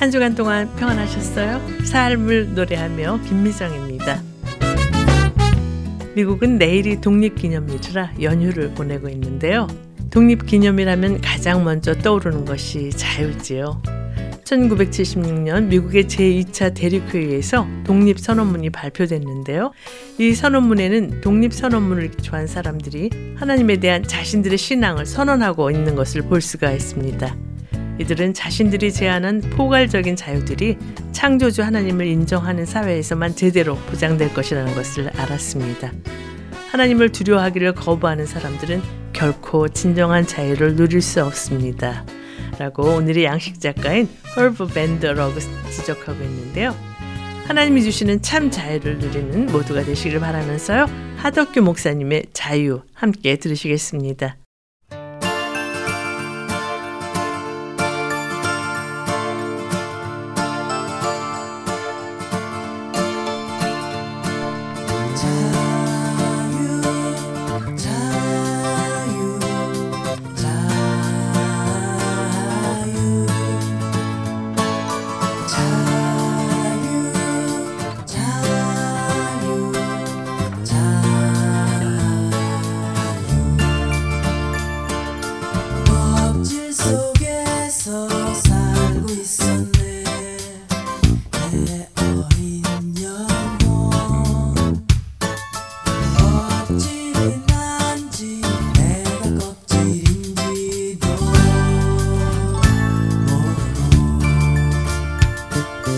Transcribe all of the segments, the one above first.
한 주간 동안 평안하셨어요? 삶을 노래하며 김미정입니다. 미국은 내일이 독립기념일이라 연휴를 보내고 있는데요. 독립기념이라면 가장 먼저 떠오르는 것이 자유지요. 1976년 미국의 제2차 대륙회의에서 독립선언문이 발표됐는데요. 이 선언문에는 독립선언문을 기초한 사람들이 하나님에 대한 자신들의 신앙을 선언하고 있는 것을 볼 수가 있습니다. 이들은 자신들이 제안한 포괄적인 자유들이 창조주 하나님을 인정하는 사회에서만 제대로 보장될 것이라는 것을 알았습니다. 하나님을 두려워하기를 거부하는 사람들은 결코 진정한 자유를 누릴 수 없습니다. 라고 오늘의 양식 작가인 헐브 밴더 러그 지적하고 있는데요. 하나님이 주시는 참 자유를 누리는 모두가 되시길 바라면서요. 하덕규 목사님의 자유 함께 들으시겠습니다.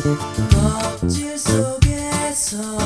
껍질 속에서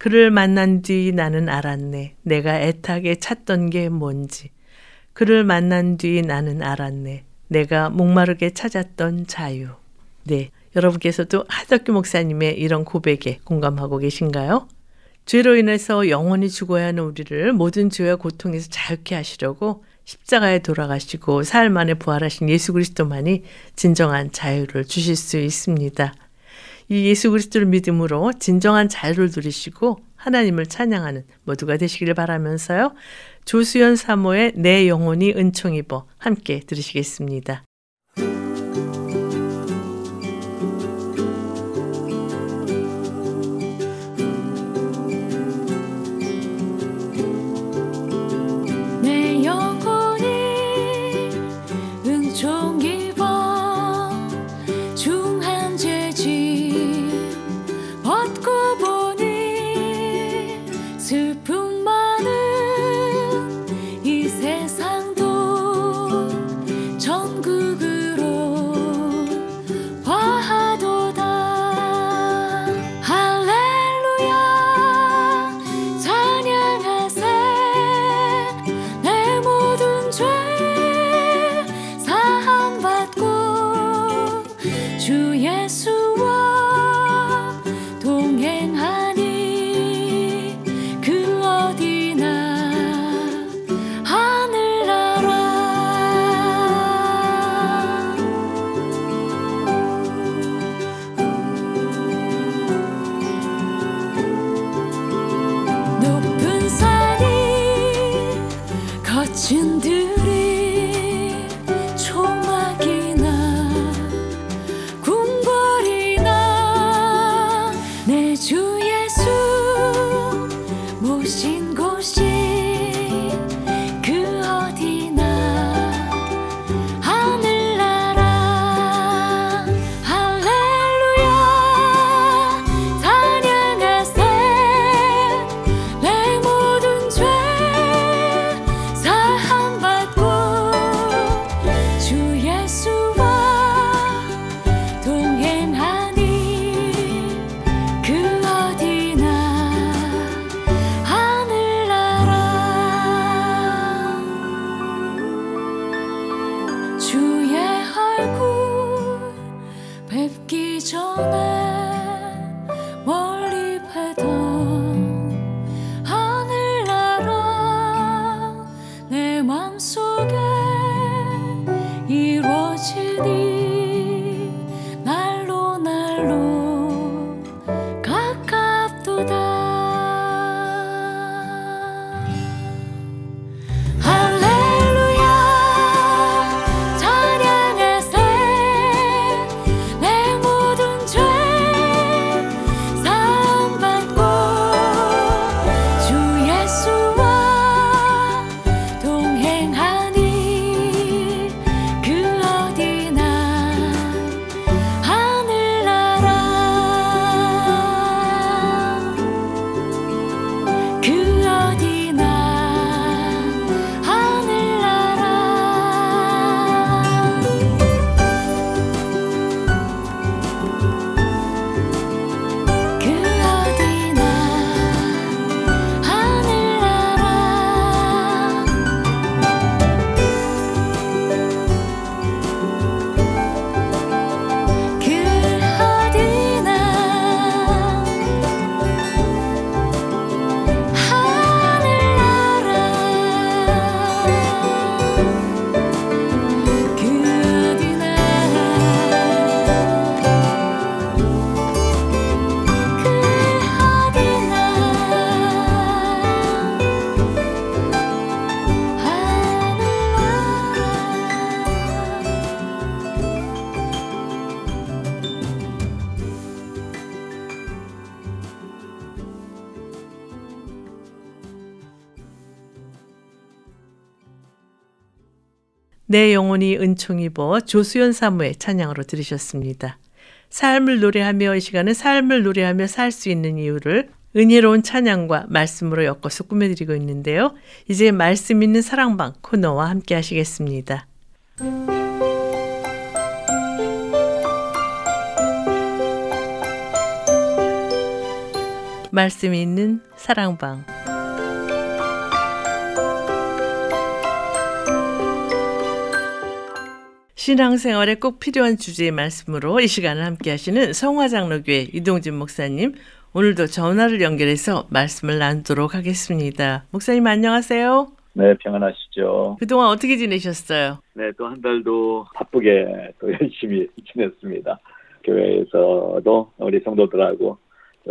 그를 만난 뒤 나는 알았네. 내가 애타게 찾던 게 뭔지. 그를 만난 뒤 나는 알았네. 내가 목마르게 찾았던 자유. 네. 여러분께서도 하덕규 목사님의 이런 고백에 공감하고 계신가요? 죄로 인해서 영원히 죽어야 하는 우리를 모든 죄와 고통에서 자유케 하시려고 십자가에 돌아가시고 사흘 만에 부활하신 예수 그리스도만이 진정한 자유를 주실 수 있습니다. 이 예수 그리스도를 믿음으로 진정한 자유를 누리시고 하나님을 찬양하는 모두가 되시기를 바라면서요. 조수연 사모의 내 영혼이 은총 입어 함께 들으시겠습니다. 主耶稣。 내 영혼이 은총 입어 조수연 사무의 찬양으로 들으셨습니다. 삶을 노래하며 이 시간은 삶을 노래하며 살 수 있는 이유를 은혜로운 찬양과 말씀으로 엮어서 꾸며드리고 있는데요. 이제 말씀 있는 사랑방 코너와 함께 하시겠습니다. 말씀이 있는 사랑방. 신앙생활에 꼭 필요한 주제의 말씀으로 이 시간을 함께 하시는 성화장로교회 이동진 목사님, 오늘도 전화를 연결해서 말씀을 나누도록 하겠습니다. 목사님 안녕하세요. 네, 평안하시죠. 그동안 어떻게 지내셨어요? 네, 또 한 달도 바쁘게 또 열심히 지냈습니다. 교회에서도 우리 성도들하고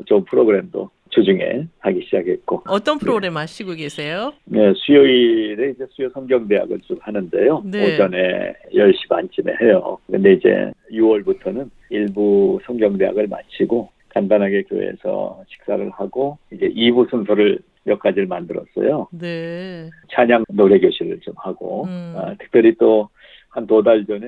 좋은 프로그램도 주중에 하기 시작했고. 어떤 프로그램 네. 하시고 계세요? 네, 수요일에 이제 수요 성경대학을 좀 하는데요. 네. 오전에 10시 반쯤에 해요. 근데 이제 6월부터는 일부 성경대학을 마치고 간단하게 교회에서 식사를 하고 이제 2부 순서를 몇 가지를 만들었어요. 네. 찬양 노래 교실을 좀 하고 음. 아, 특별히 또 한 두 달 전에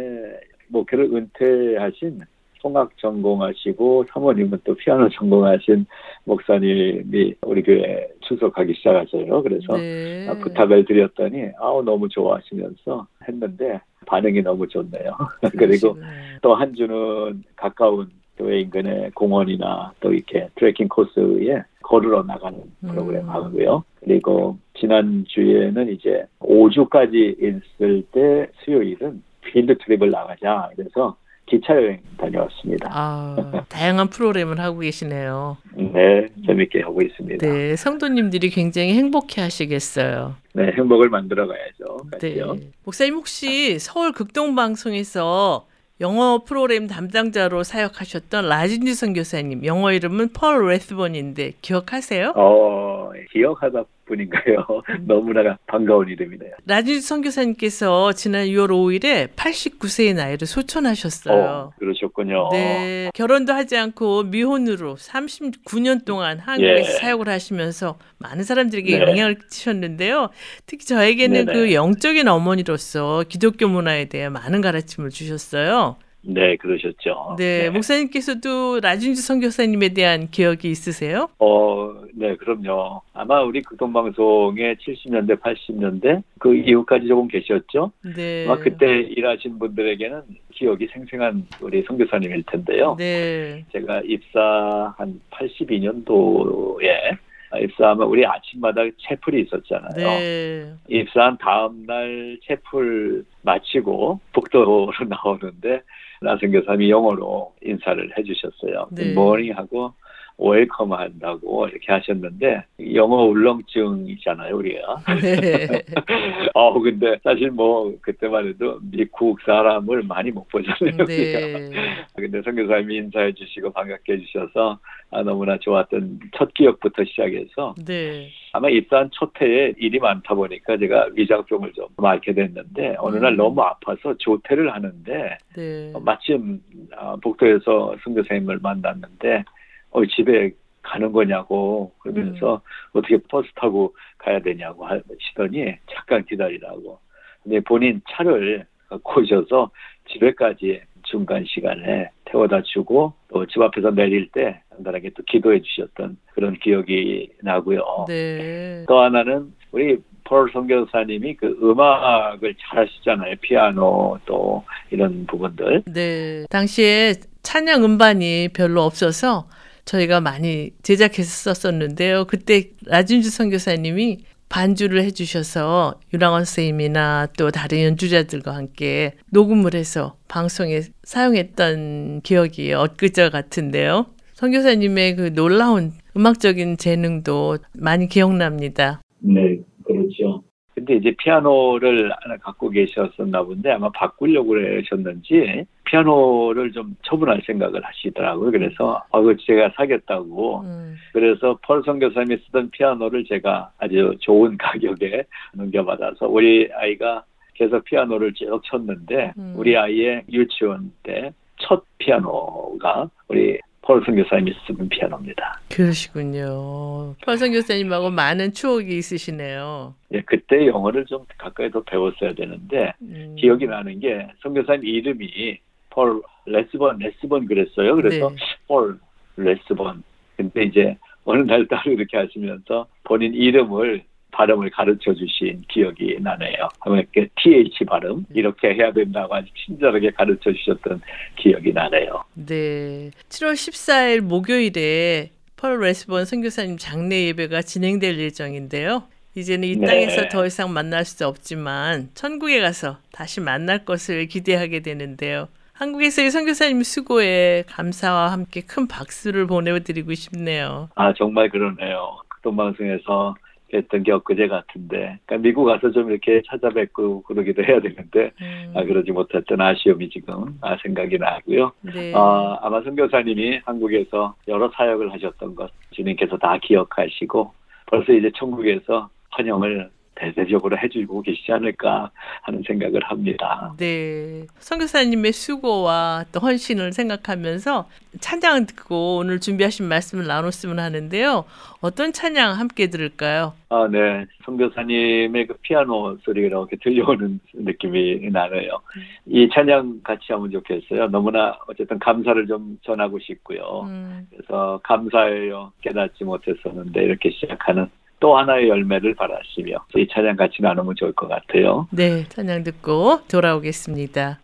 목회를 은퇴하신 통학 전공하시고 사모님은 또 피아노 전공하신 목사님이 우리 교회 출석하기 시작하셔요. 그래서 네. 부탁을 드렸더니 아우 너무 좋아하시면서 했는데 반응이 너무 좋네요. 그리고 또 한 주는 가까운 교회 인근의 공원이나 또 이렇게 트레킹 코스에 걸으러 나가는 프로그램 음. 하고요. 그리고 지난 주에는 이제 5주까지 있을 때 수요일은 필드 트립을 나가자. 그래서 기차 여행 다녀왔습니다. 아, 다양한 프로그램을 하고 계시네요. 네, 재밌게 하고 있습니다. 네, 성도님들이 굉장히 행복해 하시겠어요. 네, 행복을 만들어 가야죠. 네. 목사님 혹시 서울 극동 방송에서 영어 프로그램 담당자로 사역하셨던 라진주 선교사님 영어 이름은 펄 레스본인데 기억하세요? 어 기억하다 분인가요? 음. 너무나 반가운 이름이네요. 라진주 선교사님께서 지난 6월 5일에 89세의 나이를 소천하셨어요. 어, 그러셨군요. 네 결혼도 하지 않고 미혼으로 39년 동안 한국에서 예. 사역을 하시면서 많은 사람들에게 네. 영향을 끼치셨는데요. 특히 저에게는 네네. 그 영적인 어머니로서 기독교 문화에 대해 많은 가르침을 주셨어요. 네, 그러셨죠. 네, 네. 목사님께서도 라준주 선교사님에 대한 기억이 있으세요? 어, 네, 그럼요. 아마 우리 극동방송의 70년대, 80년대 그 이후까지 조금 계셨죠. 네. 아마 그때 일하신 분들에게는 기억이 생생한 우리 선교사님일 텐데요. 네. 제가 입사 한 82년도에 입사하면 우리 아침마다 채플이 있었잖아요. 네. 입사한 다음 날 채플 마치고 복도로 나오는데 나 선교사님이 영어로 인사를 해주셨어요. 네. morning하고 welcome 한다고 이렇게 하셨는데 영어 울렁증이잖아요 우리가. 네. 어 근데 사실 뭐 그때만 해도 미국 사람을 많이 못 보잖아요. 네. 근데 선교사님이 인사해 주시고 반갑게 해주셔서 아, 너무나 좋았던 첫 기억부터 시작해서 네. 아마 입사한 첫 해에 일이 많다 보니까 제가 위장병을 좀 앓게 됐는데 어느 날 음. 너무 아파서 조퇴를 하는데 네. 마침 아, 복도에서 선교사님을 만났는데 어, 집에 가는 거냐고 그러면서 음. 어떻게 버스 타고 가야 되냐고 하시더니 잠깐 기다리라고. 근데 본인 차를 갖고 오셔서 집에까지 중간 시간에 태워다 주고 또 집 앞에서 내릴 때 간단하게 또 기도해 주셨던 그런 기억이 나고요. 네. 또 하나는 우리 폴 선교사님이 그 음악을 잘 하시잖아요. 피아노 또 이런 부분들. 네. 당시에 찬양 음반이 별로 없어서 저희가 많이 제작해서 썼었는데요. 그때 라진주 선교사님이 반주를 해주셔서 유랑원 선생님이나 또 다른 연주자들과 함께 녹음을 해서 방송에 사용했던 기억이 엊그저 같은데요. 선교사님의 그 놀라운 음악적인 재능도 많이 기억납니다. 네, 그렇죠. 근데 이제 피아노를 하나 갖고 계셨었나 본데 아마 바꾸려고 그러셨는지 피아노를 좀 처분할 생각을 하시더라고요. 그래서 아, 그 제가 사겠다고. 음. 그래서 펄 선교사님이 쓰던 피아노를 제가 아주 좋은 가격에 넘겨받아서 우리 아이가 계속 피아노를 쭉 쳤는데 음. 우리 아이의 유치원 때 첫 피아노가 우리 펄선 교사님이 쓰는 피아노입니다. 그러시군요. 펄선 교사님하고 많은 추억이 있으시네요. 예, 그때 영어를 좀 가까이 더 배웠어야 되는데 음. 기억이 나는 게 선교사님 이름이 펄 레스번 레스번 그랬어요. 그래서 네. 펄 레스번. 근데 이제 어느 날 따로 이렇게 하시면서 본인 이름을 발음을 가르쳐 주신 기억이 나네요. 이렇게 TH 발음 이렇게 해야 된다고 아주 친절하게 가르쳐 주셨던 기억이 나네요. 네. 7월 14일 목요일에 펄 레스본 선교사님 장례 예배가 진행될 예정인데요. 이제는 이 네. 땅에서 더 이상 만날 수 없지만 천국에 가서 다시 만날 것을 기대하게 되는데요. 한국에서의 선교사님 수고에 감사와 함께 큰 박수를 보내드리고 싶네요. 아 정말 그러네요. 극동 방송에서 했던 게 엊그제 같은데, 그러니까 미국 가서 좀 이렇게 찾아뵙고 그러기도 해야 되는데, 음. 아, 그러지 못했던 아쉬움이 지금 아, 생각이 나고요. 네. 아, 아마 선교사님이 한국에서 여러 사역을 하셨던 것 주님께서 다 기억하시고 벌써 이제 천국에서 환영을 대대적으로 해주고 계시지 않을까 하는 생각을 합니다. 네. 선교사님의 수고와 또 헌신을 생각하면서 찬양 듣고 오늘 준비하신 말씀을 나눴으면 하는데요. 어떤 찬양 함께 들을까요? 아, 네. 선교사님의 그 피아노 소리가 이렇게 들려오는 느낌이 나네요. 이 찬양 같이 하면 좋겠어요. 너무나 어쨌든 감사를 좀 전하고 싶고요. 음. 그래서 감사해요. 깨닫지 못했었는데 이렇게 시작하는 또 하나의 열매를 바라시며 이 찬양 같이 나누면 좋을 것 같아요. 네, 찬양 듣고 돌아오겠습니다.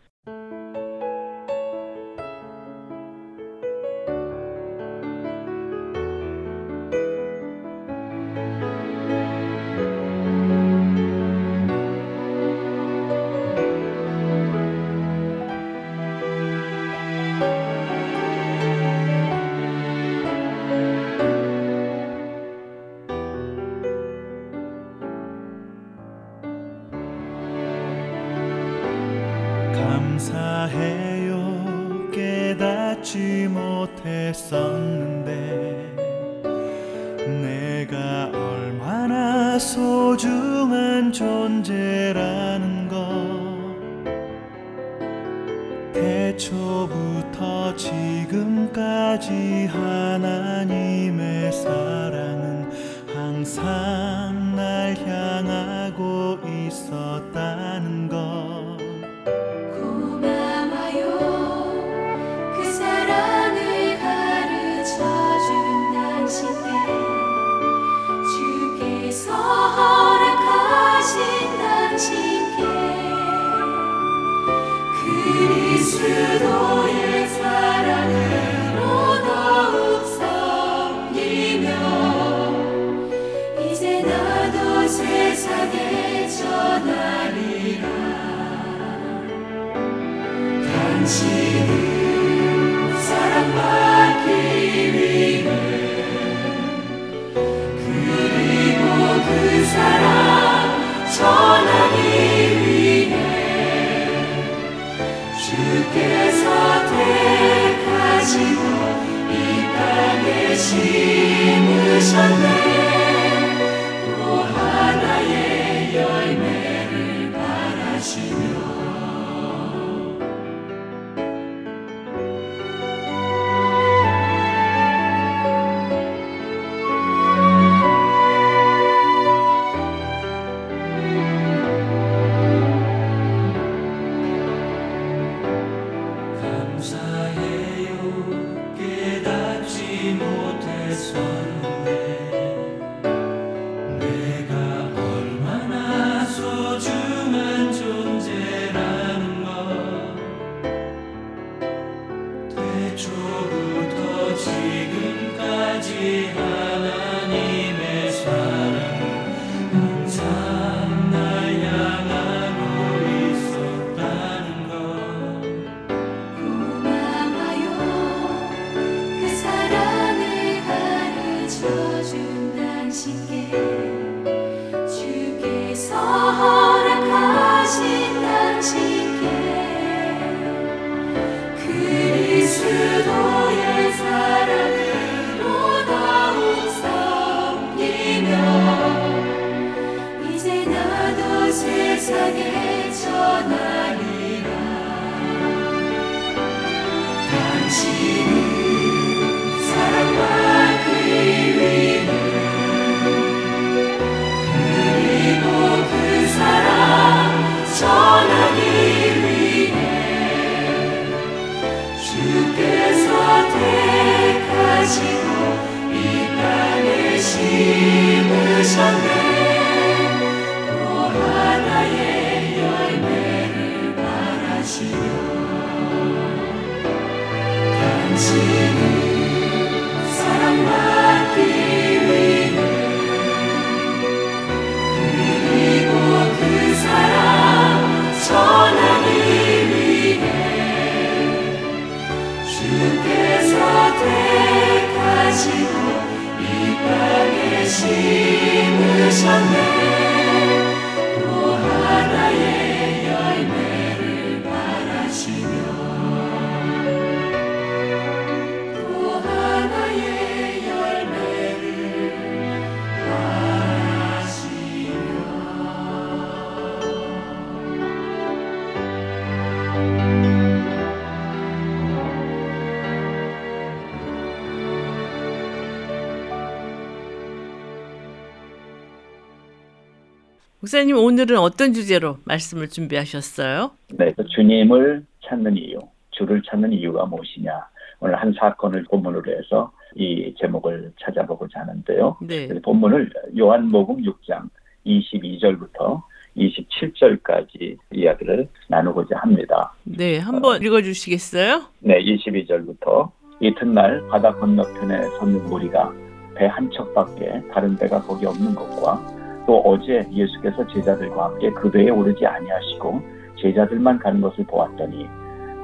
목사님 오늘은 어떤 주제로 말씀을 준비하셨어요? 네, 그 주님을 찾는 이유, 주를 찾는 이유가 무엇이냐. 오늘 한 사건을 본문으로 해서 이 제목을 찾아보고자 하는데요. 네. 본문을 요한복음 6장 22절부터 27절까지 이야기를 나누고자 합니다. 네, 한번 어, 읽어주시겠어요? 네, 22절부터 이튿날 바다 건너편에 섰는 무리가 배 한 척밖에 다른 배가 거기 없는 것과 또 어제 예수께서 제자들과 함께 그 배에 오르지 아니하시고 제자들만 가는 것을 보았더니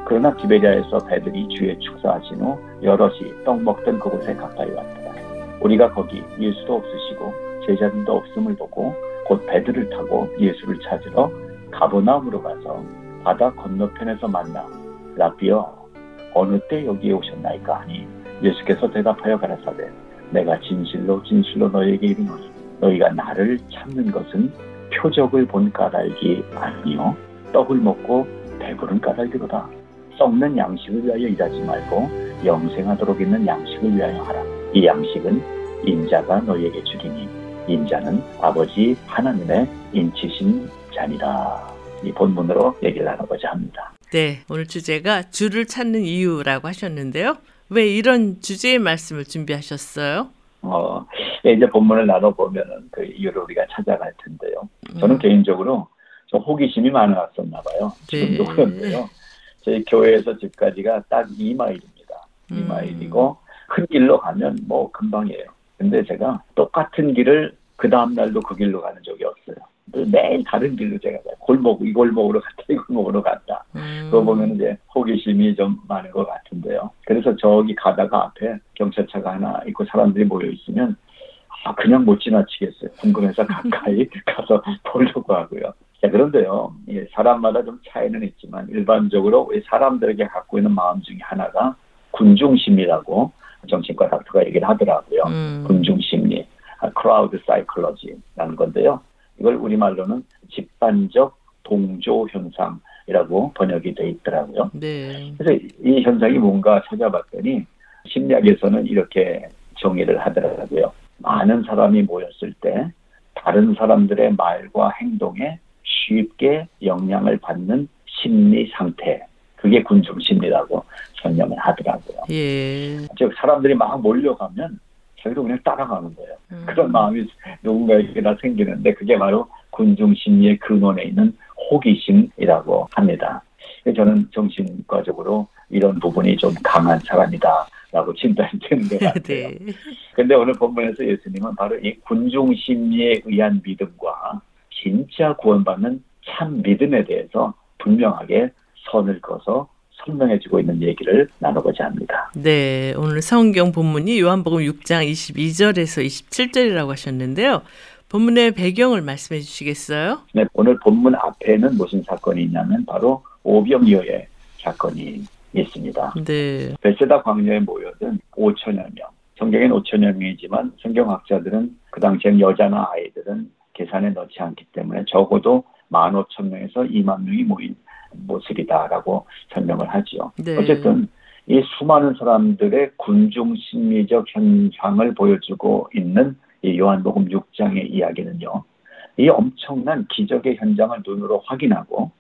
그러나 디베리아에서 배들이 주의 축사하신 후 여럿이 떡 먹던 그곳에 가까이 왔더라. 우리가 거기 예수도 없으시고 제자들도 없음을 보고 곧 배들을 타고 예수를 찾으러 가보나움으로 가서 바다 건너편에서 만나 라비어 어느 때 여기에 오셨나이까 하니 예수께서 대답하여 가라사대 내가 진실로 진실로 너에게 이르노니 너희가 나를 찾는 것은 표적을 본 까닭이 아니요 떡을 먹고 배부른 까닭이로다. 썩는 양식을 위하여 일하지 말고 영생하도록 있는 양식을 위하여 하라. 이 양식은 인자가 너희에게 주리니 인자는 아버지 하나님의 인치신 자니라. 이 본문으로 얘기를 나눠보자 합니다. 네, 오늘 주제가 주를 찾는 이유라고 하셨는데요. 왜 이런 주제의 말씀을 준비하셨어요? 어, 이제 본문을 나눠보면은 그 이유를 우리가 찾아갈 텐데요. 저는 음. 개인적으로 좀 호기심이 많았었나 봐요. 지금도 네. 그런데요. 저희 교회에서 집까지가 딱 2마일입니다. 2마일이고 음. 큰 길로 가면 뭐 금방이에요. 근데 제가 똑같은 길을 그 다음날도 그 길로 가는 적이 없어요. 매일 다른 길로 제가. 골목, 이 골목으로 갔다, 이 골목으로 갔다. 음. 그거 보면 이제 호기심이 좀 많은 것 같은데요. 그래서 저기 가다가 앞에 경찰차가 하나 있고 사람들이 모여 있으면 아, 그냥 못 지나치겠어요. 궁금해서 가까이 가서 보려고 하고요. 자, 그런데요, 사람마다 좀 차이는 있지만 일반적으로 우리 사람들에게 갖고 있는 마음 중에 하나가 군중심리라고 정신과 닥터가 얘기를 하더라고요. 음. 군중심리, crowd psychology라는 건데요. 이걸 우리말로는 집단적 동조 현상이라고 번역이 돼 있더라고요. 네. 그래서 이 현상이 뭔가 찾아봤더니 심리학에서는 이렇게 정의를 하더라고요. 많은 사람이 모였을 때 다른 사람들의 말과 행동에 쉽게 영향을 받는 심리 상태. 그게 군중 심리라고 설명을 하더라고요. 예. 즉 사람들이 막 몰려가면 저희도 그냥 따라가는 거예요. 음. 그런 마음이 누군가에게나 생기는데 그게 바로 군중 심리의 근원에 있는 호기심이라고 합니다. 저는 정신과적으로 이런 부분이 좀 강한 사람이다라고 진단이 되는 것 같아요. 네. 근데 오늘 본문에서 예수님은 바로 이 군중 심리에 의한 믿음과 진짜 구원받는 참 믿음에 대해서 분명하게 선을 그어서 설명해주고 있는 얘기를 나눠보자 합니다. 네, 오늘 성경 본문이 요한복음 6장 22절에서 27절이라고 하셨는데요. 본문의 배경을 말씀해 주시겠어요? 네, 오늘 본문 앞에는 무슨 사건이 있냐면 바로 오병이어의 사건이 있습니다. 네. 베세다 광야에 모여든 5천여 명. 성경엔 5천여 명이지만 성경학자들은 그 당시엔 여자나 아이들은 계산에 넣지 않기 때문에 적어도 15,000명에서 2만 명이 모인 모습이다라고 설명을 하지요. 네. 어쨌든 이 수많은 사람들의 군중 심리적 현상을 보여주고 있는 이 요한복음 6장의 이야기는요. 이 엄청난 기적의 현장을 눈으로 확인하고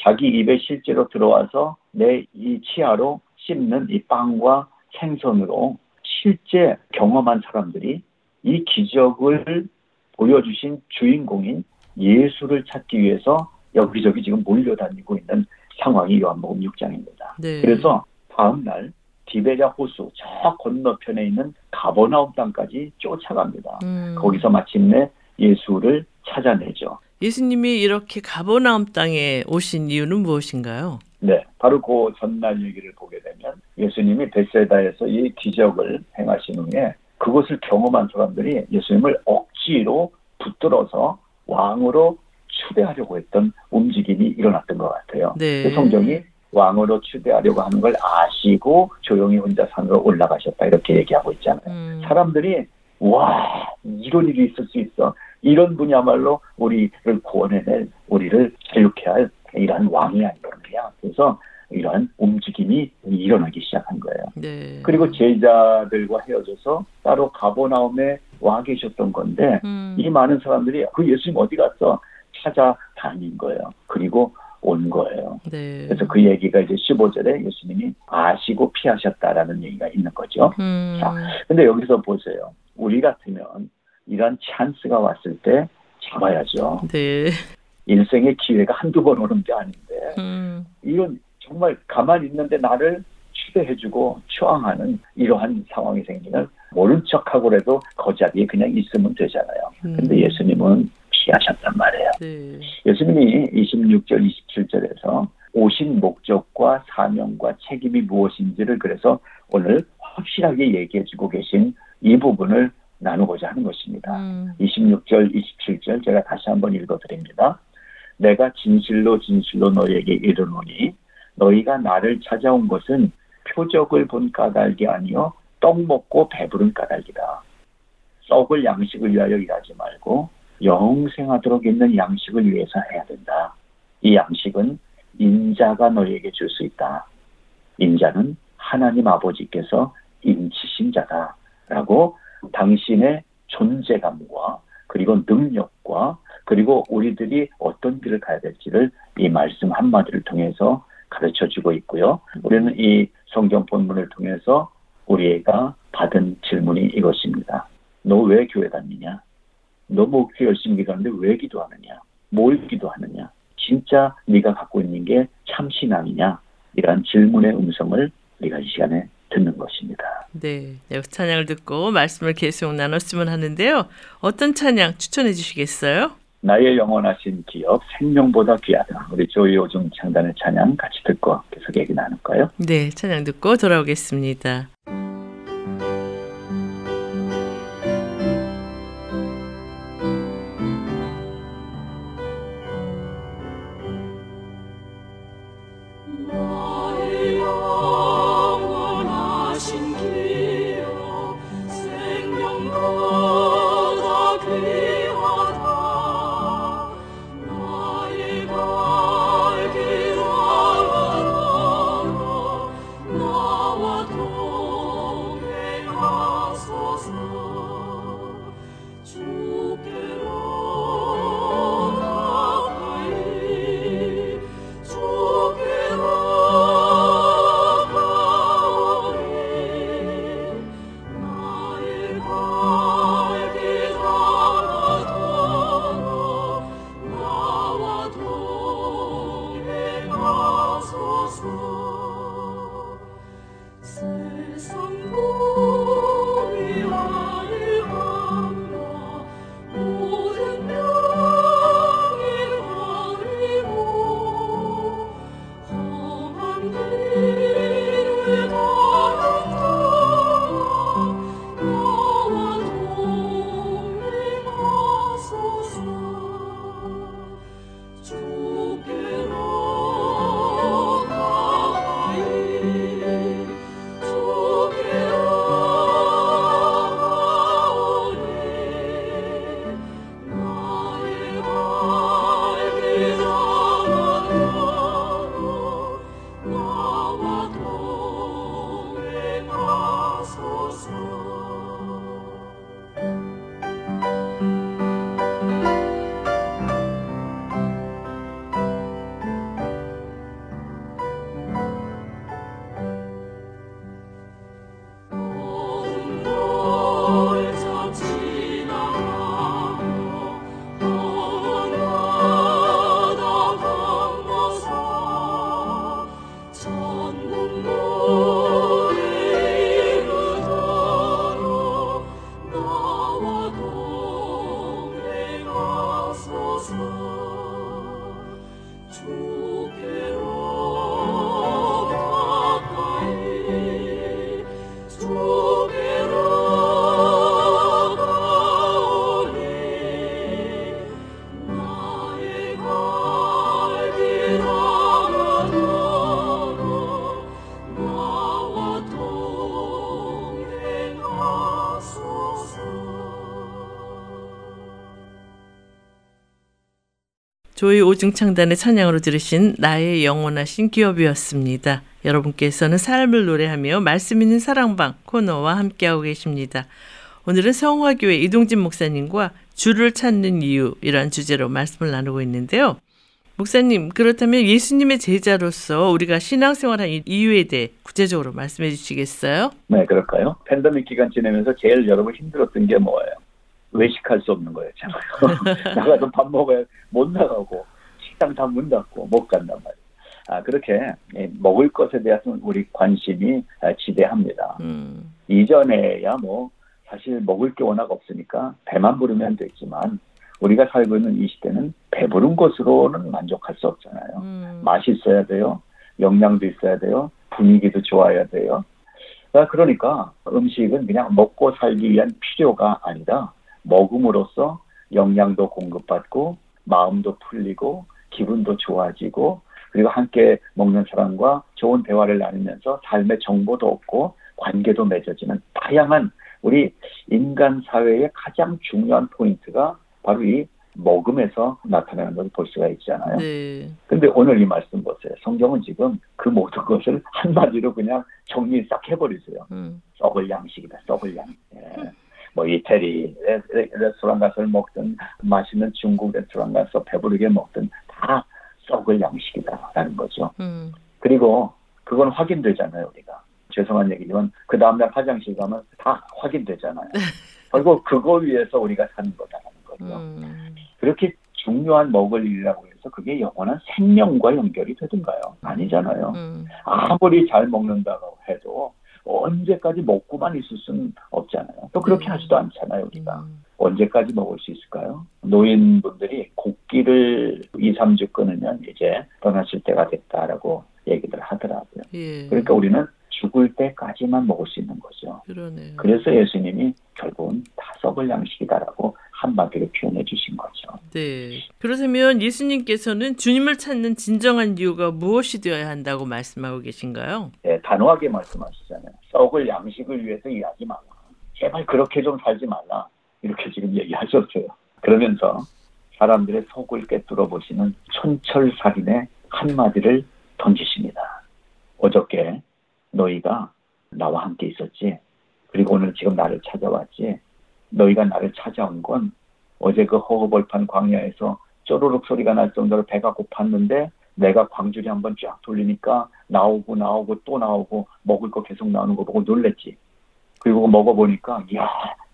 자기 입에 실제로 들어와서 내 이 치아로 씹는 이 빵과 생선으로 실제 경험한 사람들이 이 기적을 보여주신 주인공인 예수를 찾기 위해서 여기저기 지금 몰려다니고 있는 상황이 요한복음 6장입니다. 네. 그래서 다음 날 디베랴 호수 저 건너편에 있는 가버나움 땅까지 쫓아갑니다. 음. 거기서 마침내 예수를 찾아내죠. 예수님이 이렇게 가버나움 땅에 오신 이유는 무엇인가요? 네, 바로 그 전날 얘기를 보게 되면 예수님이 베세다에서 이 기적을 행하신 후에 그것을 경험한 사람들이 예수님을 억지로 붙들어서 왕으로 추대하려고 했던 움직임이 일어났던 것 같아요. 네. 그 성경이 왕으로 추대하려고 하는 걸 아시고 조용히 혼자 산으로 올라가셨다 이렇게 얘기하고 있잖아요. 음. 사람들이 와 이런 일이 있을 수 있어 이런 분야말로 우리를 구원해낼 우리를 자유케 할 이러한 왕이 아니겠느냐 그래서 이러한 움직임이 일어나기 시작한 거예요. 네. 그리고 제자들과 헤어져서 따로 가보나움에 와 계셨던 건데 음. 이 많은 사람들이 그 예수님 어디 갔어 찾아다닌 거예요. 그리고 온 거예요. 네. 그래서 그 얘기가 이제 15절에 예수님이 아시고 피하셨다라는 얘기가 있는 거죠. 음. 자, 근데 여기서 보세요. 우리 같으면 이런 찬스가 왔을 때 잡아야죠. 네. 인생의 기회가 한두 번 오는 게 아닌데 음. 이건 정말 가만히 있는데 나를 추대해주고 추앙하는 이러한 상황이 생기면 모른 척하고라도 거자리에 그냥 있으면 되잖아요. 음. 근데 예수님은 피하셨단 말이에요. 네. 예수님이 26절, 27절에서 오신 목적과 사명과 책임이 무엇인지를 그래서 오늘 확실하게 얘기해주고 계신 이 부분을 나누고자 하는 것입니다. 음. 26절, 27절 제가 다시 한번 읽어드립니다. 내가 진실로 진실로 너에게 이르노니 너희가 나를 찾아온 것은 표적을 본 까닭이 아니요 떡 먹고 배부른 까닭이다. 썩을 양식을 위하여 일하지 말고 영생하도록 있는 양식을 위해서 해야 된다. 이 양식은 인자가 너희에게 줄 수 있다. 인자는 하나님 아버지께서 인치신 자다. 라고 당신의 존재감과 그리고 능력과 그리고 우리들이 어떤 길을 가야 될지를 이 말씀 한마디를 통해서 가르쳐 주고 있고요. 우리는 이 성경 본문을 통해서 우리가 받은 질문이 이것입니다. 너 왜 교회 다니냐? 너 목표 열심히 기도하는데 왜 기도하느냐? 뭘 기도하느냐? 진짜 네가 갖고 있는 게 참신앙이냐? 이러한 질문의 음성을 우리가 이 시간에 듣는 것입니다. 네, 네, 찬양을 듣고 말씀을 계속 나눴으면 하는데요. 어떤 찬양 추천해 주시겠어요? 나의 영원하신 기업 생명보다 귀하다. 우리 조이오중 창단의 찬양 같이 듣고 계속 얘기 나눌까요? 네, 찬양 듣고 돌아오겠습니다. 조이 오중창단의 찬양으로 들으신 나의 영원하신 기업이었습니다. 여러분께서는 삶을 노래하며 말씀 있는 사랑방 코너와 함께하고 계십니다. 오늘은 성화교회 이동진 목사님과 주를 찾는 이유 이런 주제로 말씀을 나누고 있는데요. 목사님, 그렇다면 예수님의 제자로서 우리가 신앙생활한 이유에 대해 구체적으로 말씀해 주시겠어요? 네, 그럴까요? 팬데믹 기간 지내면서 제일 여러분 힘들었던 게 뭐예요? 외식할 수 없는 거였잖아요. 나가서 밥 먹어야 못 나가고 식당 다 문 닫고 못 간단 말이에요. 아, 그렇게 먹을 것에 대한 우리 관심이 아, 지대합니다. 음. 이전에야 뭐 사실 먹을 게 워낙 없으니까 배만 부르면 되지만 우리가 살고 있는 이 시대는 배부른 것으로는 만족할 수 없잖아요. 음. 맛이 있어야 돼요. 영양도 있어야 돼요. 분위기도 좋아야 돼요. 아, 그러니까 음식은 그냥 먹고 살기 위한 필요가 아니라 먹음으로써 영양도 공급받고 마음도 풀리고 기분도 좋아지고 그리고 함께 먹는 사람과 좋은 대화를 나누면서 삶의 정보도 얻고 관계도 맺어지는 다양한 우리 인간 사회의 가장 중요한 포인트가 바로 이 먹음에서 나타나는 것을 볼 수가 있잖아요. 네. 근데 오늘 이 말씀 보세요. 성경은 지금 그 모든 것을 한마디로 그냥 정리 싹 해버리세요. 음. 썩을 양식이다. 썩을 양식. 예. 뭐 이태리 레스토랑 가서 먹든 맛있는 중국 레스토랑 가서 배부르게 먹든 다 썩을 양식이다라는 거죠. 음. 그리고 그건 확인되잖아요 우리가. 죄송한 얘기지만 그 다음날 화장실 가면 다 확인되잖아요. 결국 그거 위해서 우리가 사는 거다라는 거죠. 음. 그렇게 중요한 먹을 일이라고 해서 그게 영원한 생명과 연결이 되든가요? 아니잖아요. 음. 아무리 잘 먹는다고 해도 언제까지 먹고만 있을 수는 없잖아요. 또 그렇게 음. 하지도 않잖아요, 우리가. 음. 언제까지 먹을 수 있을까요? 노인분들이 곡기를 2, 3주 끊으면 이제 떠나실 때가 됐다라고 얘기를 하더라고요. 예. 그러니까 우리는 죽을 때까지만 먹을 수 있는 거죠. 그러네요. 그래서 예수님이 결국은 다 썩을 양식이다라고 한마디로 표현해 주신 거죠. 네. 그렇다면 예수님께서는 주님을 찾는 진정한 이유가 무엇이 되어야 한다고 말씀하고 계신가요? 네, 단호하게 말씀하시잖 썩을 양식을 위해서 일하지 말라. 제발 그렇게 좀 살지 말라. 이렇게 지금 얘기하셨어요. 그러면서 사람들의 속을 꿰뚫어 보시는 촌철살인의 한마디를 던지십니다. 어저께 너희가 나와 함께 있었지. 그리고 오늘 지금 나를 찾아왔지. 너희가 나를 찾아온 건 어제 그 허허벌판 광야에서 쪼르륵 소리가 날 정도로 배가 고팠는데 내가 광주리 한번 쫙 돌리니까 나오고 나오고 또 나오고 먹을 거 계속 나오는 거 보고 놀랬지. 그리고 먹어보니까 야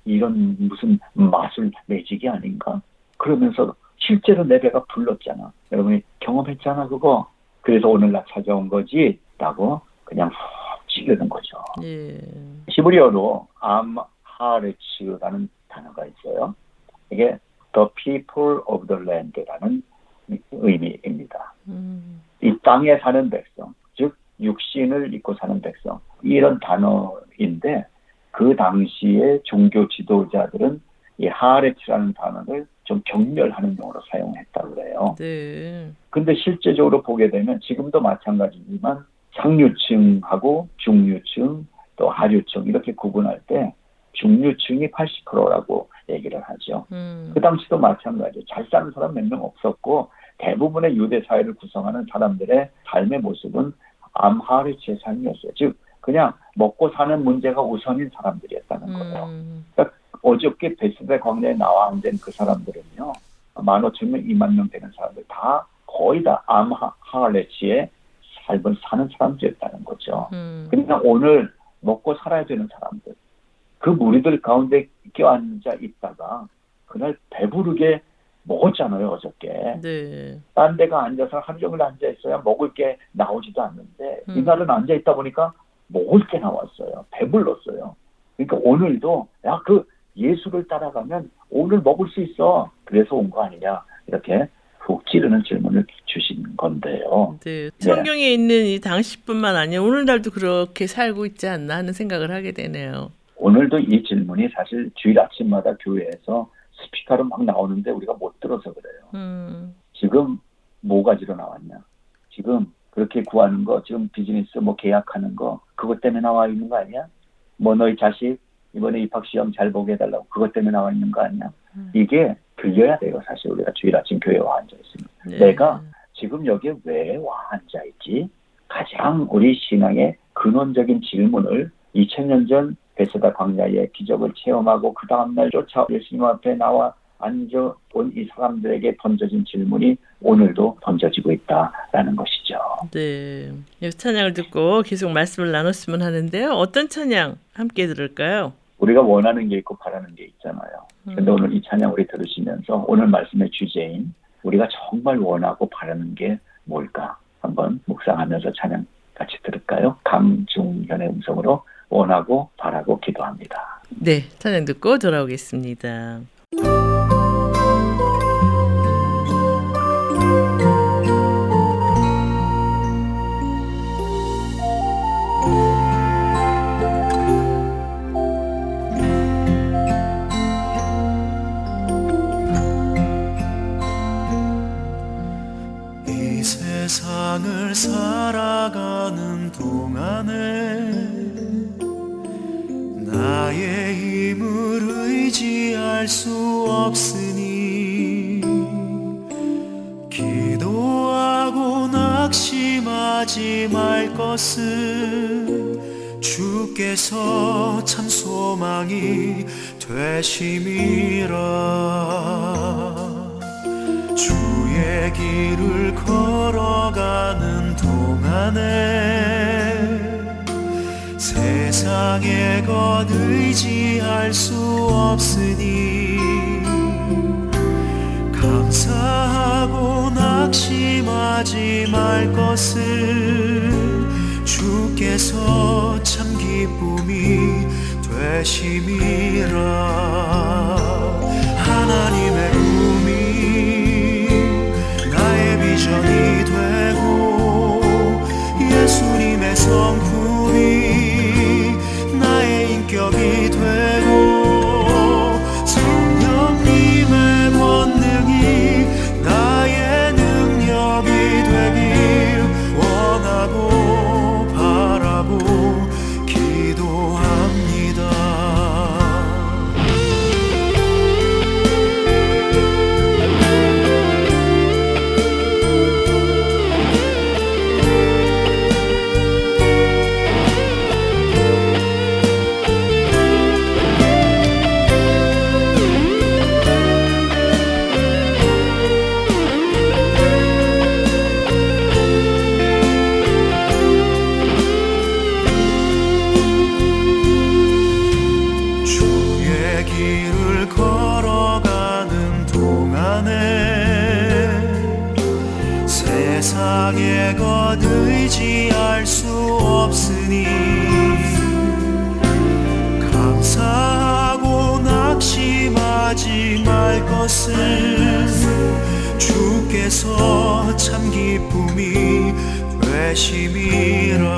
이런 무슨 맛을 매직이 아닌가. 그러면서 실제로 내 배가 불렀잖아. 여러분이 경험했잖아 그거. 그래서 오늘 나 찾아온 거지. 라고 그냥 훅 찌르는 거죠. 예. 시브리어로 암하레치라는 단어가 있어요. 이게 the people of the land라는 의미입니다. 음. 이 땅에 사는 백성, 즉 육신을 입고 사는 백성 이런 단어인데 그 당시에 종교 지도자들은 이 하레츠라는 단어를 좀 경멸하는 용어로 사용했다고 그래요. 네. 근데 실제적으로 보게 되면 지금도 마찬가지지만 상류층하고 중류층 또 하류층 이렇게 구분할 때 중류층이 80%라고 얘기를 하죠. 음. 그 당시도 마찬가지예요. 잘 사는 사람 몇 명 없었고 대부분의 유대 사회를 구성하는 사람들의 삶의 모습은 암하르치의 삶이었어요. 즉 그냥 먹고 사는 문제가 우선인 사람들이었다는 거예요. 음. 그러니까 어저께 베스데 광야에 나와 앉은 그 사람들은요. 만 오천 명, 이만 명 되는 사람들 다 거의 다 암하르치의 삶을 사는 사람들이었다는 거죠. 음. 그러니까 오늘 먹고 살아야 되는 사람들 그 무리들 가운데 껴앉아 있다가 그날 배부르게 먹었잖아요 어저께. 네. 딴 데가 앉아서 하루 종일 앉아 있어야 먹을 게 나오지도 않는데 음. 이날은 앉아 있다 보니까 먹을 게 나왔어요. 배불렀어요. 그러니까 오늘도 야 그 예수를 따라가면 오늘 먹을 수 있어. 그래서 온 거 아니냐 이렇게 훅 찌르는 질문을 주신 건데요. 네, 성경에 네. 있는 이 당시뿐만 아니라 오늘날도 그렇게 살고 있지 않나 하는 생각을 하게 되네요. 오늘도 이 질문이 사실 주일 아침마다 교회에서 스피커로 막 나오는데 우리가 못 들어서 그래요. 음. 지금 뭐 가지로 나왔냐? 지금 그렇게 구하는 거, 지금 비즈니스 뭐 계약하는 거, 그것 때문에 나와 있는 거 아니야? 뭐 너희 자식 이번에 입학 시험 잘 보게 해달라고 그것 때문에 나와 있는 거 아니야? 음. 이게 들려야 돼요. 사실 우리가 주일 아침 교회 와 앉아 있으면 네. 내가 지금 여기에 왜 와 앉아 있지? 가장 우리 신앙의 근원적인 질문을 2000년 전 베세다 광야의 기적을 체험하고 그 다음날 쫓아 예수님 앞에 나와 앉아 본 이 사람들에게 던져진 질문이 오늘도 던져지고 있다라는 것이죠. 네. 찬양을 듣고 계속 말씀을 나눴으면 하는데요. 어떤 찬양 함께 들을까요? 우리가 원하는 게 있고 바라는 게 있잖아요. 근데 음. 오늘 이 찬양 우리 들으시면서 오늘 말씀의 주제인 우리가 정말 원하고 바라는 게 뭘까? 한번 묵상하면서 찬양 같이 들을까요? 강중현의 음성으로 원하고 바라고 기도합니다. 네, 찬양 듣고 돌아오겠습니다. 되심이라 주의 길을 걸어가는 동안에 세상에 것 의지할 수 없으니 감사하고 낙심하지 말 것은 주께서 참 기쁨이 되심이라 하나님의 꿈이 비전이 되고 예수님의 성 주께서 참 기쁨이 되심이라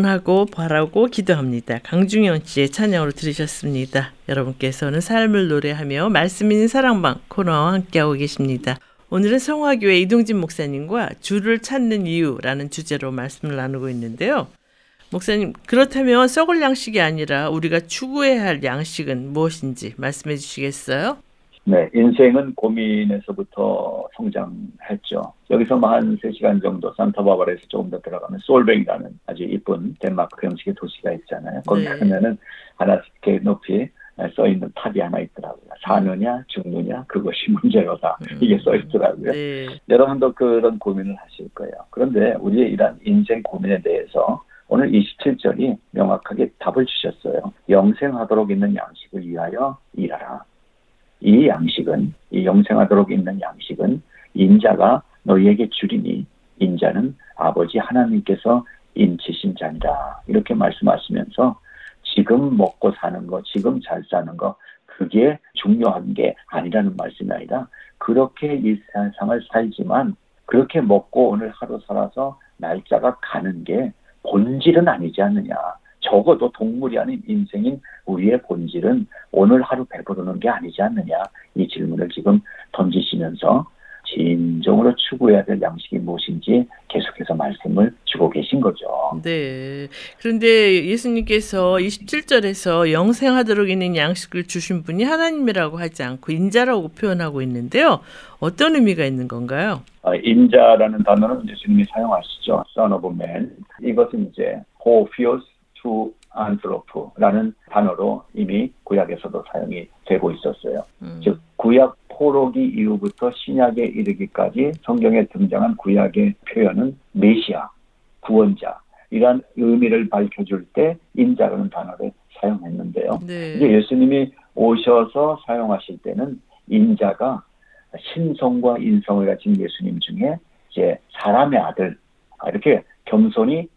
원하고 바라고 기도합니다. 강중현 씨의 찬양으로 들으셨습니다. 여러분께서는 삶을 노래하며 말씀 있는 사랑방 코너와 함께하고 계십니다. 오늘은 성화교회 이동진 목사님과 주를 찾는 이유라는 주제로 말씀을 나누고 있는데요. 목사님, 그렇다면 썩을 양식이 아니라 우리가 추구해야 할 양식은 무엇인지 말씀해 주시겠어요? 네, 인생은 고민에서부터 성장했죠. 여기서 한 3시간 정도 산타바바라에서 조금 더 들어가면 솔뱅이라는 아주 이쁜 덴마크 형식의 도시가 있잖아요. 거기 네. 가면은 하나 이렇게 높이 써 있는 탑이 하나 있더라고요. 사느냐 죽느냐 그것이 문제로다 음. 이게 써 있더라고요. 네. 여러분도 그런 고민을 하실 거예요. 그런데 우리의 이런 인생 고민에 대해서 오늘 27절이 명확하게 답을 주셨어요. 영생하도록 있는 양식을 위하여 일하라. 이 양식은 이 영생하도록 있는 양식은 인자가 너희에게 주리니 인자는 아버지 하나님께서 인치신 자니라. 이렇게 말씀하시면서 지금 먹고 사는 거 지금 잘 사는 거 그게 중요한 게 아니라는 말씀이 아니라 그렇게 이 세상을 살지만 그렇게 먹고 오늘 하루 살아서 날짜가 가는 게 본질은 아니지 않느냐 적어도 동물이 아닌 인생인 우리의 본질은 오늘 하루 배부르는 게 아니지 않느냐 이 질문을 지금 던지시면서 진정으로 추구해야 될 양식이 무엇인지 계속해서 말씀을 주고 계신 거죠. 네. 그런데 예수님께서 27절에서 영생하도록 있는 양식을 주신 분이 하나님이라고 하지 않고 인자라고 표현하고 있는데요. 어떤 의미가 있는 건가요? 아, 인자라는 단어는 예수님이 사용하시죠. Son of Man. 이것은 이제 ὁ υἱὸς τοῦ ἀνθρώπου라는 단어로 이미 구약에서도 사용이 되고 있었어요. 음. 즉 구약 포로기 이후부터 신약에 이르기까지 성경에 등장한 구약의 표현은 메시아, 구원자 이런 의미를 밝혀줄 때 인자라는 단어를 사용했는데요. 네. 이제 예수님이 오셔서 사용하실 때는 인자가 신성과 인성을 가진 예수님 중에 이제 사람의 아들 이렇게 겸손히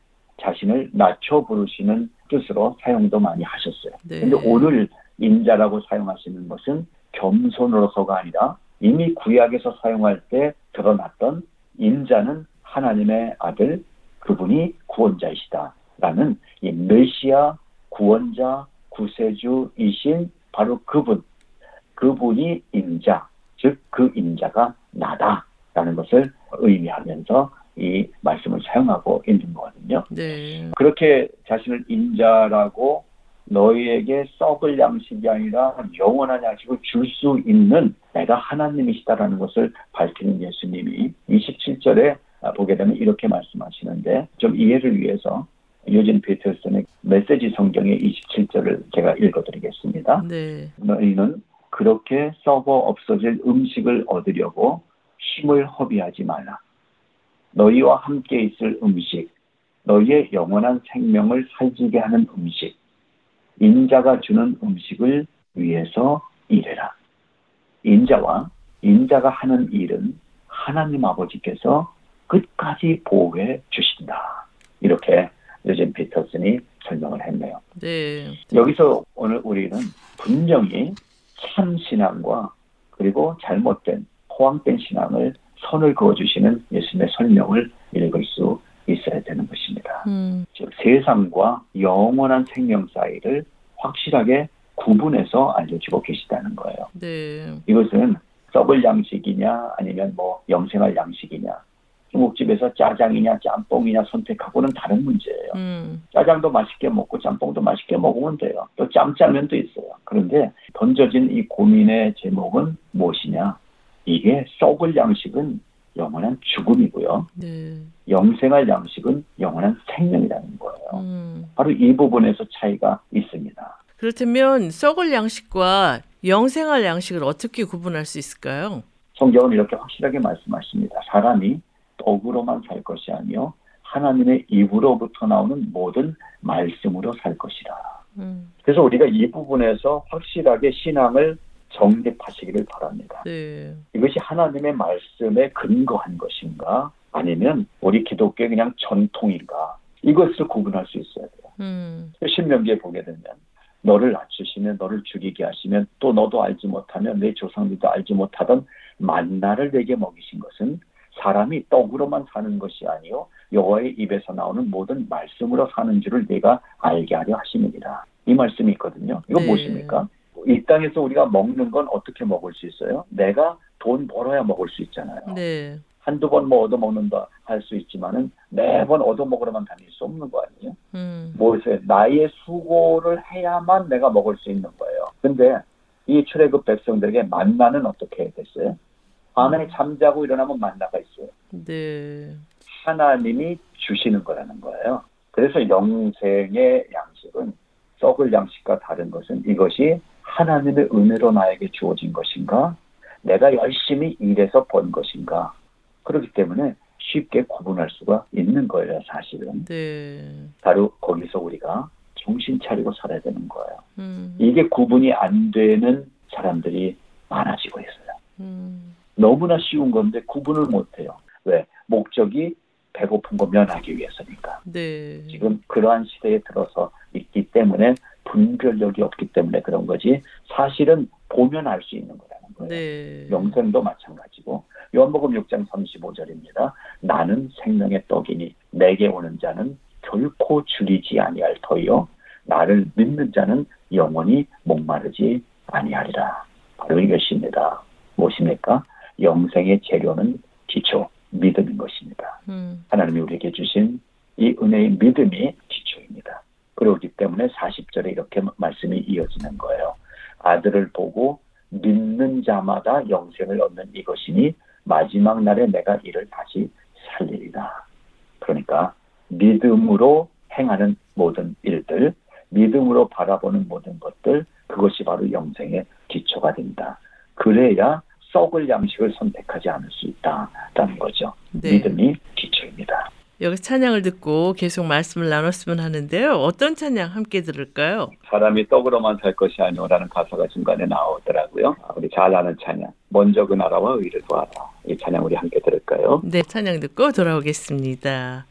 자신을 낮춰 부르시는 뜻으로 사용도 많이 하셨어요. 그런데 네. 오늘 인자라고 사용하시는 것은 겸손으로서가 아니라 이미 구약에서 사용할 때 드러났던 인자는 하나님의 아들 그분이 구원자이시다라는 이 메시아 구원자 구세주이신 바로 그분 그분이 인자 즉 그 인자가 나다라는 것을 의미하면서 이 말씀을 사용하고 있는 거거든요. 네. 그렇게 자신을 인자라고 너희에게 썩을 양식이 아니라 영원한 양식을 줄 수 있는 내가 하나님이시다라는 것을 밝히는 예수님이 27절에 보게 되면 이렇게 말씀하시는데 좀 이해를 위해서 요진 피터슨의 메시지 성경의 27절을 제가 읽어드리겠습니다. 네. 너희는 그렇게 썩어 없어질 음식을 얻으려고 힘을 허비하지 말라. 너희와 함께 있을 음식, 너희의 영원한 생명을 살지게 하는 음식, 인자가 주는 음식을 위해서 일해라. 인자와 인자가 하는 일은 하나님 아버지께서 끝까지 보호해 주신다. 이렇게 요즘 피터슨이 설명을 했네요. 네. 여기서 오늘 우리는 분명히 참 신앙과 그리고 잘못된 포항된 신앙을 선을 그어주시는 예수님의 설명을 읽을 수 있어야 되는 것입니다. 음. 즉 세상과 영원한 생명 사이를 확실하게 구분해서 알려주고 계시다는 거예요. 네. 이것은 썩을 양식이냐 아니면 뭐 영생할 양식이냐 중국집에서 짜장이냐 짬뽕이냐 선택하고는 다른 문제예요. 음. 짜장도 맛있게 먹고 짬뽕도 맛있게 먹으면 돼요. 또 짬짜면도 있어요. 그런데 던져진 이 고민의 제목은 무엇이냐? 이게 썩을 양식은 영원한 죽음이고요. 네. 영생할 양식은 영원한 생명이라는 거예요. 음. 바로 이 부분에서 차이가 있습니다. 그렇다면 썩을 양식과 영생할 양식을 어떻게 구분할 수 있을까요? 성경은 이렇게 확실하게 말씀하십니다. 사람이 떡으로만 살 것이 아니요 하나님의 입으로부터 나오는 모든 말씀으로 살 것이라. 음. 그래서 우리가 이 부분에서 확실하게 신앙을 정립하시기를 바랍니다. 네. 이것이 하나님의 말씀에 근거한 것인가 아니면 우리 기독교의 그냥 전통인가 이것을 구분할 수 있어야 돼요. 음. 신명기에 보게 되면 너를 낮추시면 너를 죽이게 하시면 또 너도 알지 못하면 내 조상들도 알지 못하던 만나를 내게 먹이신 것은 사람이 떡으로만 사는 것이 아니요 여호와의 입에서 나오는 모든 말씀으로 사는 줄을 내가 알게 하려 하심이니라. 이 말씀이 있거든요. 이건 네. 무엇입니까? 이 땅에서 우리가 먹는 건 어떻게 먹을 수 있어요? 내가 돈 벌어야 먹을 수 있잖아요. 네. 한두 번 뭐 얻어먹는다 할 수 있지만은 매번 얻어먹으러만 다닐 수 없는 거 아니에요? 음. 뭐세 나의 수고를 해야만 내가 먹을 수 있는 거예요. 근데 이 출애굽 백성들에게 만나는 어떻게 됐어요? 밤에 잠자고 일어나면 만나가 있어요. 네. 하나님이 주시는 거라는 거예요. 그래서 영생의 양식은 썩을 양식과 다른 것은 이것이 하나님의 은혜로 나에게 주어진 것인가? 내가 열심히 일해서 번 것인가? 그렇기 때문에 쉽게 구분할 수가 있는 거예요, 사실은. 네. 바로 거기서 우리가 정신 차리고 살아야 되는 거예요. 음. 이게 구분이 안 되는 사람들이 많아지고 있어요. 음. 너무나 쉬운 건데 구분을 못 해요. 왜? 목적이 배고픈 거 면하기 위해서니까. 네. 지금 그러한 시대에 들어서 있기 때문에 분별력이 없기 때문에 그런 거지 사실은 보면 알 수 있는 거라는 거예요. 네. 영생도 마찬가지고 요한복음 6장 35절입니다. 나는 생명의 떡이니 내게 오는 자는 결코 줄이지 아니할 터이요 나를 믿는 자는 영원히 목마르지 아니하리라. 바로 이것입니다. 무엇입니까? 영생의 재료는 기초 믿음인 것입니다. 음. 하나님이 우리에게 주신 이 은혜의 믿음이 기초입니다. 그러기 때문에 40절에 이렇게 말씀이 이어지는 거예요. 아들을 보고 믿는 자마다 영생을 얻는 이것이니 마지막 날에 내가 이를 다시 살리리라. 그러니까 믿음으로 행하는 모든 일들, 믿음으로 바라보는 모든 것들, 그것이 바로 영생의 기초가 된다. 그래야 썩을 양식을 선택하지 않을 수 있다라는 거죠. 네. 믿음이 기초입니다. 여기 찬양을 듣고 계속 말씀을 나눴으면 하는데요. 어떤 찬양 함께 들을까요? 사람이 떡으로만 살 것이 아니오라는 가사가 중간에 나오더라고요. 아, 우리 잘 아는 찬양. 먼저 그 나라와 의를 구하라. 이 찬양 우리 함께 들을까요? 네, 찬양 듣고 돌아오겠습니다.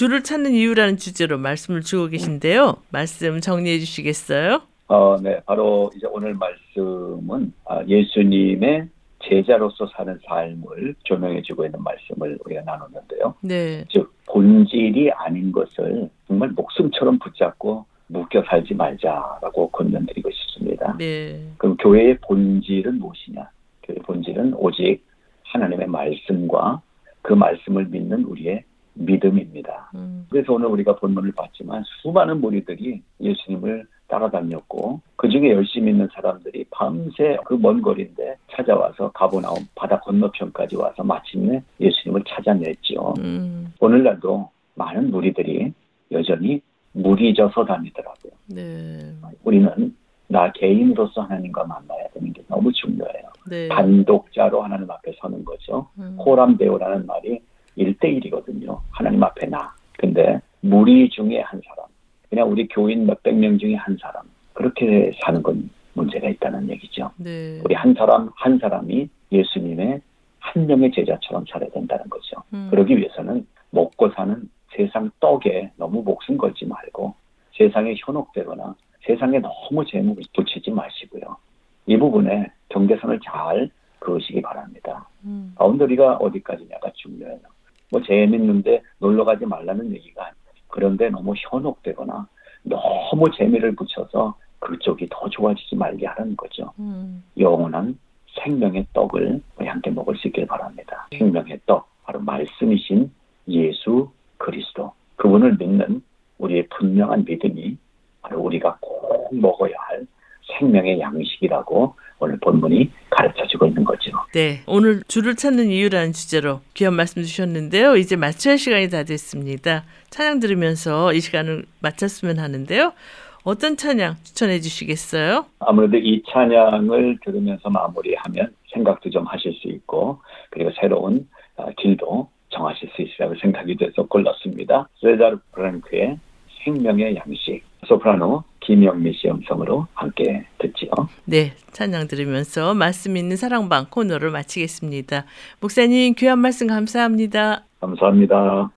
줄을 찾는 이유라는 주제로 말씀을 주고 계신데요. 말씀 정리해 주시겠어요? 어, 네. 바로 이제 오늘 말씀은 아, 예수님의 제자로서 사는 삶을 조명해 주고 있는 말씀을 우리가 나눴는데요. 네. 즉 본질이 아닌 것을 정말 목숨처럼 붙잡고 묶여 살지 말자라고 권면드리고 싶습니다. 네. 그럼 교회의 본질은 무엇이냐? 교회의 본질은 오직 하나님의 말씀과 그 말씀을 믿는 우리의 믿음입니다. 음. 그래서 오늘 우리가 본문을 봤지만 수많은 무리들이 예수님을 따라다녔고 그 중에 열심히 있는 사람들이 밤새 그 먼 거리인데 찾아와서 가보나움 바다 건너편까지 와서 마침내 예수님을 찾아냈지요. 음. 오늘날도 많은 무리들이 여전히 무리져서 다니더라고요. 네. 우리는 나 개인으로서 하나님과 만나야 되는 게 너무 중요해요. 네. 단독자로 하나님 앞에 서는 거죠. 음. 호람대오라는 말이 1대1이거든요. 하나님 앞에 나. 근데 무리 중에 한 사람. 그냥 우리 교인 몇백 명 중에 한 사람. 그렇게 사는 건 문제가 있다는 얘기죠. 네. 우리 한 사람 한 사람이 예수님의 한 명의 제자처럼 살아야 된다는 거죠. 음. 그러기 위해서는 먹고 사는 세상 떡에 너무 목숨 걸지 말고 세상에 현혹되거나 세상에 너무 재물을 붙이지 마시고요. 이 부분에 경계선을 잘 그으시기 바랍니다. 음. 가운데 우리가 어디까지냐가 중요해요. 뭐 재밌는데 놀러 가지 말라는 얘기가 아니에요. 그런데 너무 현혹되거나 너무 재미를 붙여서 그쪽이 더 좋아지지 말게 하는 거죠. 음. 영원한 생명의 떡을 우리 함께 먹을 수 있길 바랍니다. 생명의 떡, 바로 말씀이신 예수 그리스도. 그분을 믿는 우리의 분명한 믿음이 바로 우리가 꼭 먹어야 할 생명의 양식이라고 오늘 본문이 가르쳐 주고 있는 거죠. 네. 오늘 줄을 찾는 이유라는 주제로 귀한 말씀 주셨는데요. 이제 마쳐야 시간이 다 됐습니다. 찬양 들으면서 이 시간을 마쳤으면 하는데요. 어떤 찬양 추천해 주시겠어요? 아무래도 이 찬양을 들으면서 마무리하면 생각도 좀 하실 수 있고 그리고 새로운 어, 길도 정하실 수 있으라고 생각이 돼서 골랐습니다. 레자르 프랑크의 생명의 양식 소프라노 김영미 씨 음성으로 함께 듣지요. 네, 찬양 들으면서 말씀 있는 사랑방 코너를 마치겠습니다. 목사님 귀한 말씀 감사합니다. 감사합니다.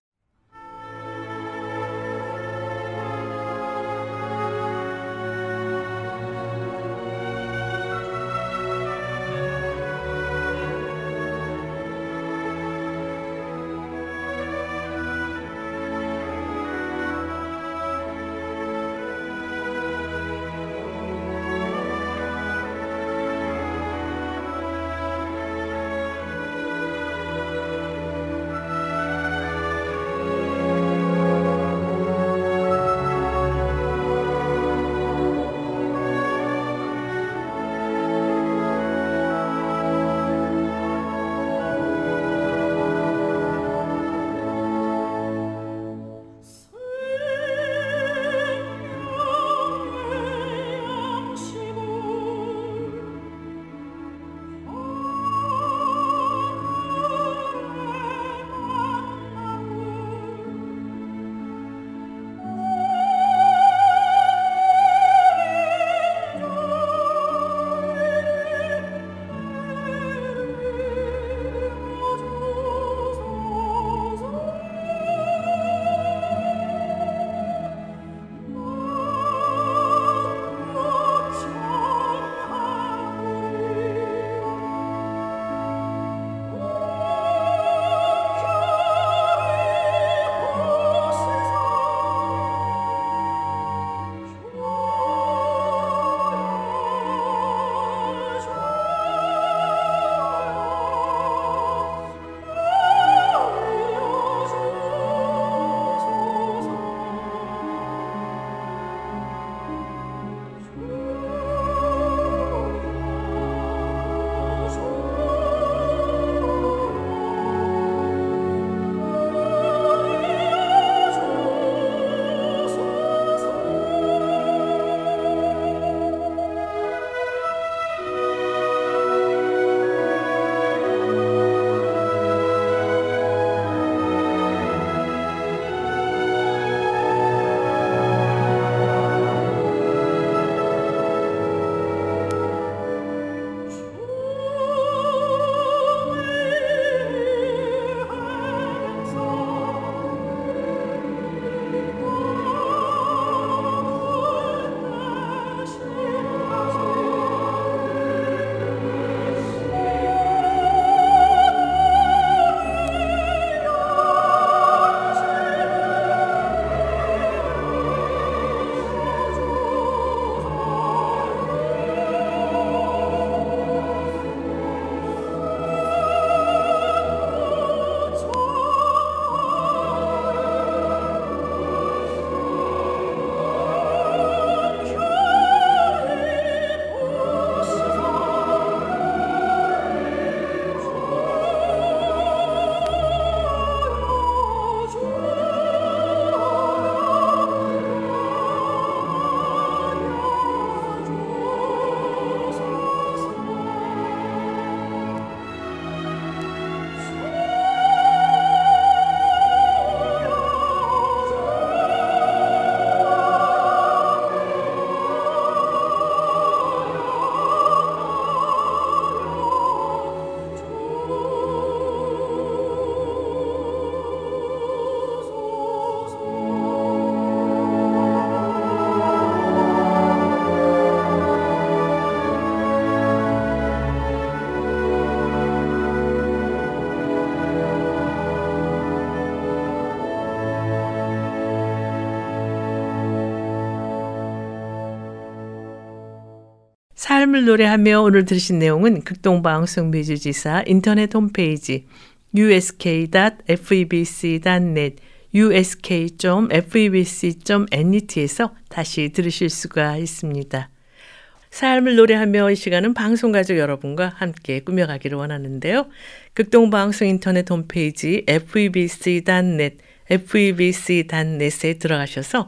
삶을 노래하며 오늘 들으신 내용은 극동방송 미주지사 인터넷 홈페이지 usk.febc.net usk.febc.net에서 다시 들으실 수가 있습니다. 삶을 노래하며 이 시간은 방송가족 여러분과 함께 꾸며가기를 원하는데요. 극동방송 인터넷 홈페이지 febc.net, febc.net에 들어가셔서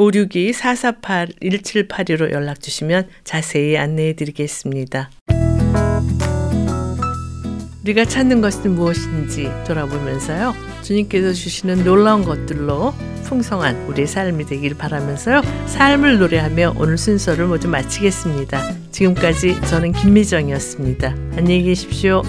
562-448-1782로 연락 주시면 자세히 안내해 드리겠습니다. 우리가 찾는 것은 무엇인지 돌아보면서요. 주님께서 주시는 놀라운 것들로 풍성한 우리의 삶이 되길 바라면서요. 삶을 노래하며 오늘 순서를 모두 마치겠습니다. 지금까지 저는 김미정이었습니다. 안녕히 계십시오.